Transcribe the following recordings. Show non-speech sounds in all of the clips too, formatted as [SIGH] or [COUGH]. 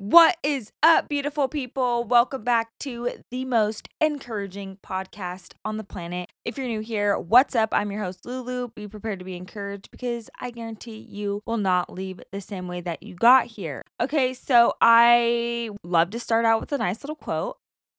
What is up, beautiful people? Welcome back to the most encouraging podcast on the planet. If you're new here, what's up? I'm your host, Lulu. Be prepared to be encouraged because I guarantee you will not leave the same way that you got here. Okay, so I love to start out with a nice little quote.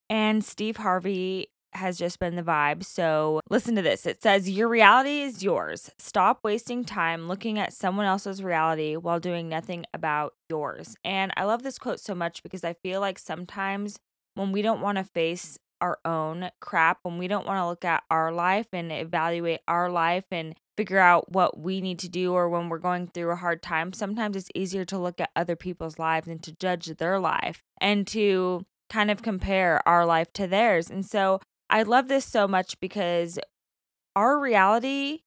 And Steve Harvey has just been the vibe. So listen to this. It says, Your reality is yours. Stop wasting time looking at someone else's reality while doing nothing about yours. And I love this quote so much because I feel like sometimes when we don't want to face our own crap, when we don't want to look at our life and evaluate our life and figure out what we need to do, or when we're going through a hard time, sometimes it's easier to look at other people's lives and to judge their life and to kind of compare our life to theirs. And so I love this so much because our reality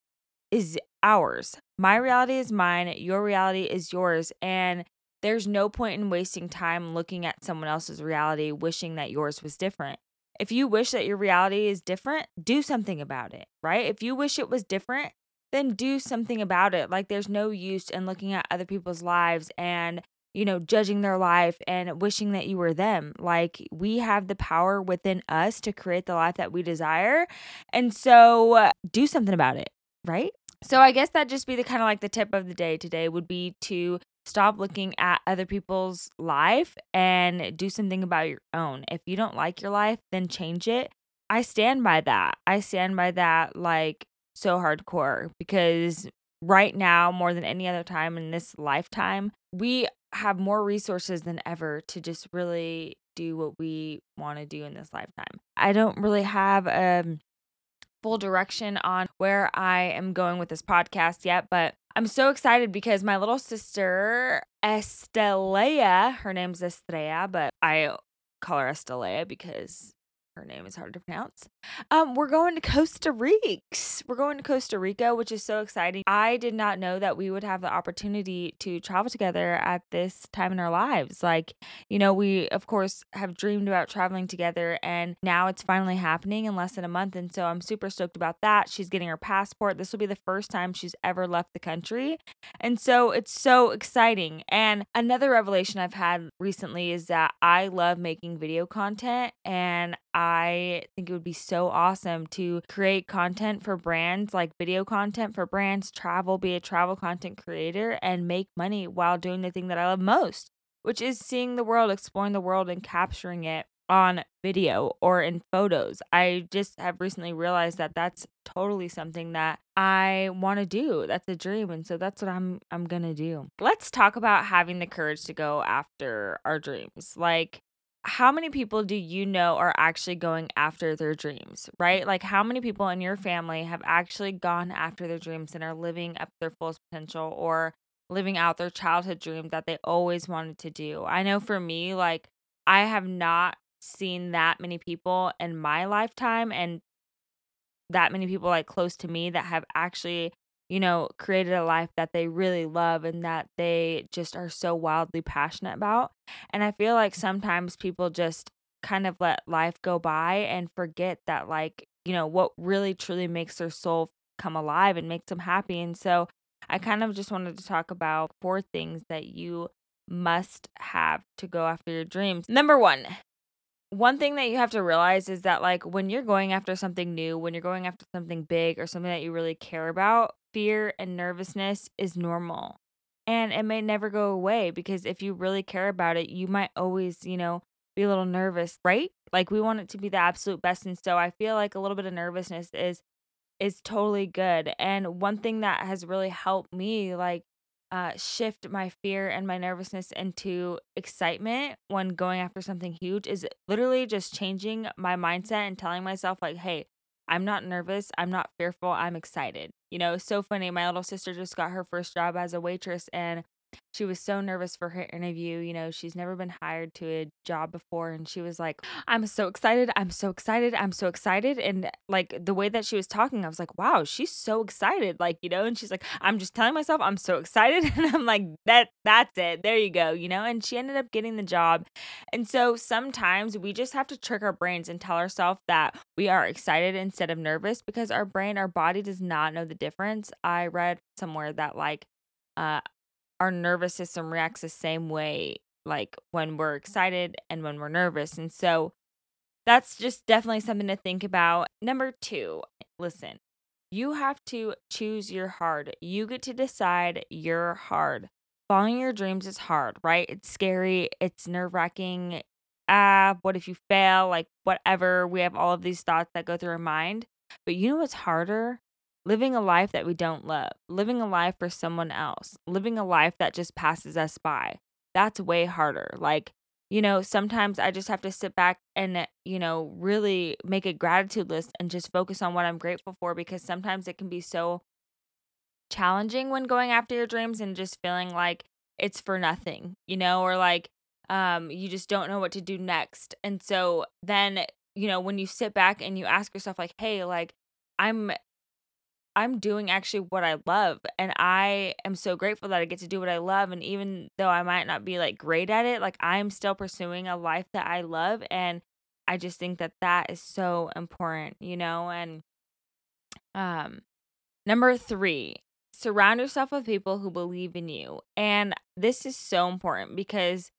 is ours. My reality is mine. Your reality is yours. And there's no point in wasting time looking at someone else's reality, wishing that yours was different. If you wish that your reality is different, do something about it, right? If you wish it was different, then do something about it. Like there's no use in looking at other people's lives and you know, judging their life and wishing that you were them. Like we have the power within us to create the life that we desire. And so uh, do something about it, right? So I guess that just be the kind of like the tip of the day today would be to stop looking at other people's life and do something about your own. If you don't like your life, then change it. I stand by that. I stand by that like so hardcore because right now, more than any other time in this lifetime, we have more resources than ever to just really do what we want to do in this lifetime. I don't really have a um, full direction on where I am going with this podcast yet, but I'm so excited because my little sister, Estelea, her name's Estrella, but I call her Estelea because her name is hard to pronounce. Um, we're going to Costa Rica. We're going to Costa Rica, which is so exciting. I did not know that we would have the opportunity to travel together at this time in our lives. Like, you know, we of course have dreamed about traveling together, and now it's finally happening in less than a month. And so I'm super stoked about that. She's getting her passport. This will be the first time she's ever left the country. And so it's so exciting. And another revelation I've had recently is that I love making video content and I think it would be so awesome to create content for brands, like video content for brands, travel, be a travel content creator, and make money while doing the thing that I love most, which is seeing the world, exploring the world, and capturing it on video or in photos. I just have recently realized that that's totally something that I want to do. That's a dream and so that's what I'm I'm going to do. Let's talk about having the courage to go after our dreams. Like how many people do you know are actually going after their dreams, right? Like, how many people in your family have actually gone after their dreams and are living up to their fullest potential or living out their childhood dream that they always wanted to do? I know for me, like, I have not seen that many people in my lifetime and that many people like close to me that have actually you know, created a life that they really love and that they just are so wildly passionate about. And I feel like sometimes people just kind of let life go by and forget that, like, you know, what really truly makes their soul come alive and makes them happy. And so I kind of just wanted to talk about four things that you must have to go after your dreams. Number one, one thing that you have to realize is that like when you're going after something new, when you're going after something big or something that you really care about, fear and nervousness is normal. And it may never go away because if you really care about it, you might always, you know, be a little nervous, right? Like we want it to be the absolute best and so I feel like a little bit of nervousness is is totally good. And one thing that has really helped me like uh, shift my fear and my nervousness into excitement when going after something huge is literally just changing my mindset and telling myself, like, hey, I'm not nervous. I'm not fearful. I'm excited. You know, so funny. My little sister just got her first job as a waitress, and she was so nervous for her interview. You know, she's never been hired to a job before. And she was like, I'm so excited. I'm so excited. I'm so excited. And like the way that she was talking, I was like, wow, she's so excited. Like, you know, and she's like, I'm just telling myself I'm so excited. [LAUGHS] And I'm like, that that's it. There you go, you know? And she ended up getting the job. And so sometimes we just have to trick our brains and tell ourselves that we are excited instead of nervous because our brain, our body does not know the difference. I read somewhere that like uh our nervous system reacts the same way like when we're excited and when we're nervous. And so that's just definitely something to think about. Number two, listen, you have to choose your hard. You get to decide your hard. Following your dreams is hard, right? It's scary, it's nerve wracking. Ah, what if you fail? Like, whatever. We have all of these thoughts that go through our mind. But you know what's harder? Living a life that we don't love, living a life for someone else, living a life that just passes us by. That's way harder. Like, you know, sometimes I just have to sit back and, you know, really make a gratitude list and just focus on what I'm grateful for because sometimes it can be so challenging when going after your dreams and just feeling like it's for nothing, you know, or like um you just don't know what to do next. And so then, you know, when you sit back and you ask yourself like, "Hey, like I'm I'm doing actually what I love and I am so grateful that I get to do what I love and even though I might not be like great at it, like I'm still pursuing a life that I love and I just think that that is so important, you know, and um number 3, surround yourself with people who believe in you. And this is so important because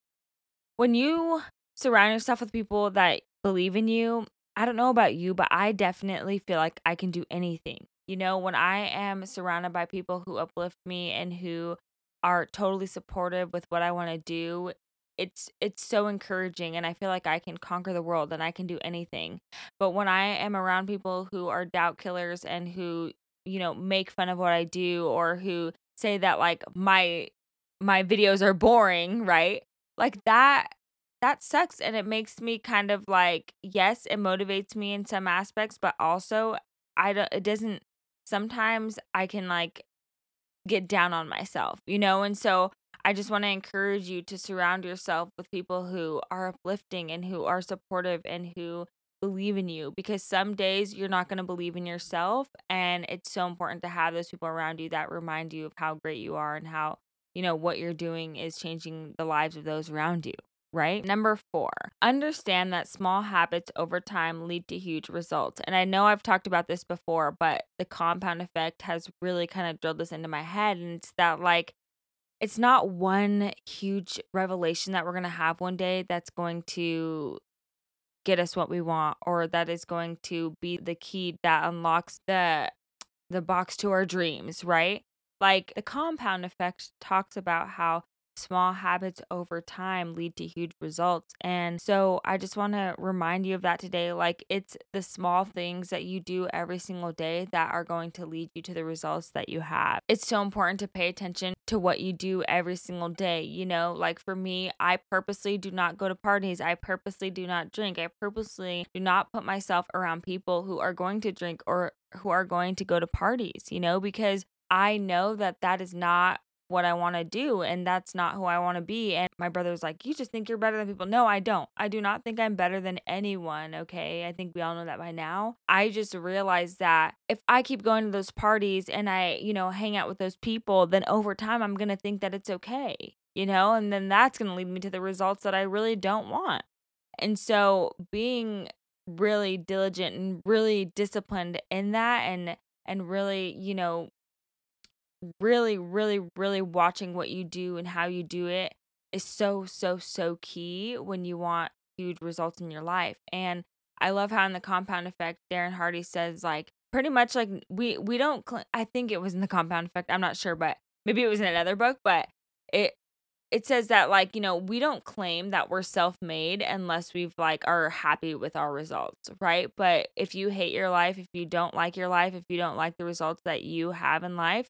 when you surround yourself with people that believe in you, I don't know about you, but I definitely feel like I can do anything. You know, when I am surrounded by people who uplift me and who are totally supportive with what I want to do, it's it's so encouraging and I feel like I can conquer the world and I can do anything. But when I am around people who are doubt killers and who, you know, make fun of what I do or who say that like my my videos are boring, right? Like that that sucks and it makes me kind of like yes, it motivates me in some aspects, but also I don't it doesn't sometimes I can like get down on myself, you know? And so I just want to encourage you to surround yourself with people who are uplifting and who are supportive and who believe in you because some days you're not going to believe in yourself and it's so important to have those people around you that remind you of how great you are and how you know what you're doing is changing the lives of those around you right? Number four, understand that small habits over time lead to huge results. And I know I've talked about this before, but the compound effect has really kind of drilled this into my head. And it's that, like, it's not one huge revelation that we're going to have one day that's going to get us what we want or that is going to be the key that unlocks the the box to our dreams, right? Like the compound effect talks about how small habits over time lead to huge results. And so I just want to remind you of that today. Like it's the small things that you do every single day that are going to lead you to the results that you have. It's so important to pay attention to what you do every single day. You know, like for me, I purposely do not go to parties. I purposely do not drink. I purposely do not put myself around people who are going to drink or who are going to go to parties, you know, because I know that that is not what I want to do and that's not who I want to be. And my brother was like, "You just think you're better than people." No, I don't. I do not think I'm better than anyone, okay? I think we all know that by now. I just realized that if I keep going to those parties and I, you know, hang out with those people, then over time I'm going to think that it's okay. You know, and then that's going to lead me to the results that I really don't want. And so being really diligent and really disciplined in that and and really, you know, really, really, really watching what you do and how you do it is so, so, so key when you want huge results in your life. And I love how in the compound effect, Darren Hardy says like pretty much like we we don't. Cl- I think it was in the compound effect. I'm not sure, but maybe it was in another book. But it it says that like you know we don't claim that we're self-made unless we've like are happy with our results right but if you hate your life if you don't like your life if you don't like the results that you have in life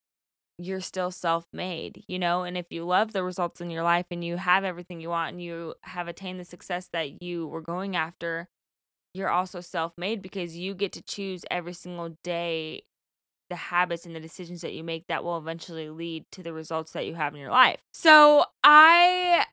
you're still self made, you know? And if you love the results in your life and you have everything you want and you have attained the success that you were going after, you're also self made because you get to choose every single day the habits and the decisions that you make that will eventually lead to the results that you have in your life. So I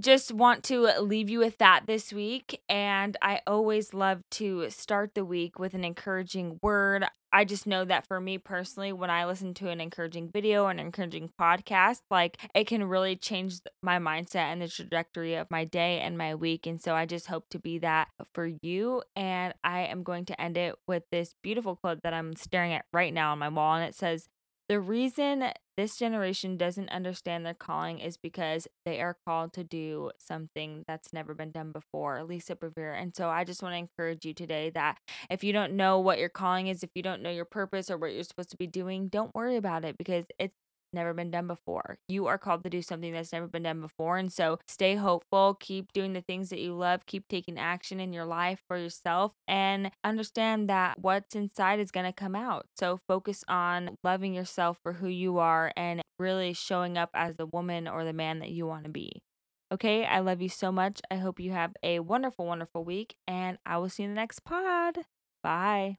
just want to leave you with that this week. And I always love to start the week with an encouraging word. I just know that for me personally, when I listen to an encouraging video an encouraging podcast, like it can really change my mindset and the trajectory of my day and my week. And so I just hope to be that for you. And I am going to end it with this beautiful quote that I'm staring at right now on my wall. And it says, The reason this generation doesn't understand their calling is because they are called to do something that's never been done before. Lisa Bevere. And so I just want to encourage you today that if you don't know what your calling is, if you don't know your purpose or what you're supposed to be doing, don't worry about it because it's never been done before. You are called to do something that's never been done before. And so stay hopeful, keep doing the things that you love, keep taking action in your life for yourself, and understand that what's inside is going to come out. So focus on loving yourself for who you are and really showing up as the woman or the man that you want to be. Okay, I love you so much. I hope you have a wonderful, wonderful week, and I will see you in the next pod. Bye.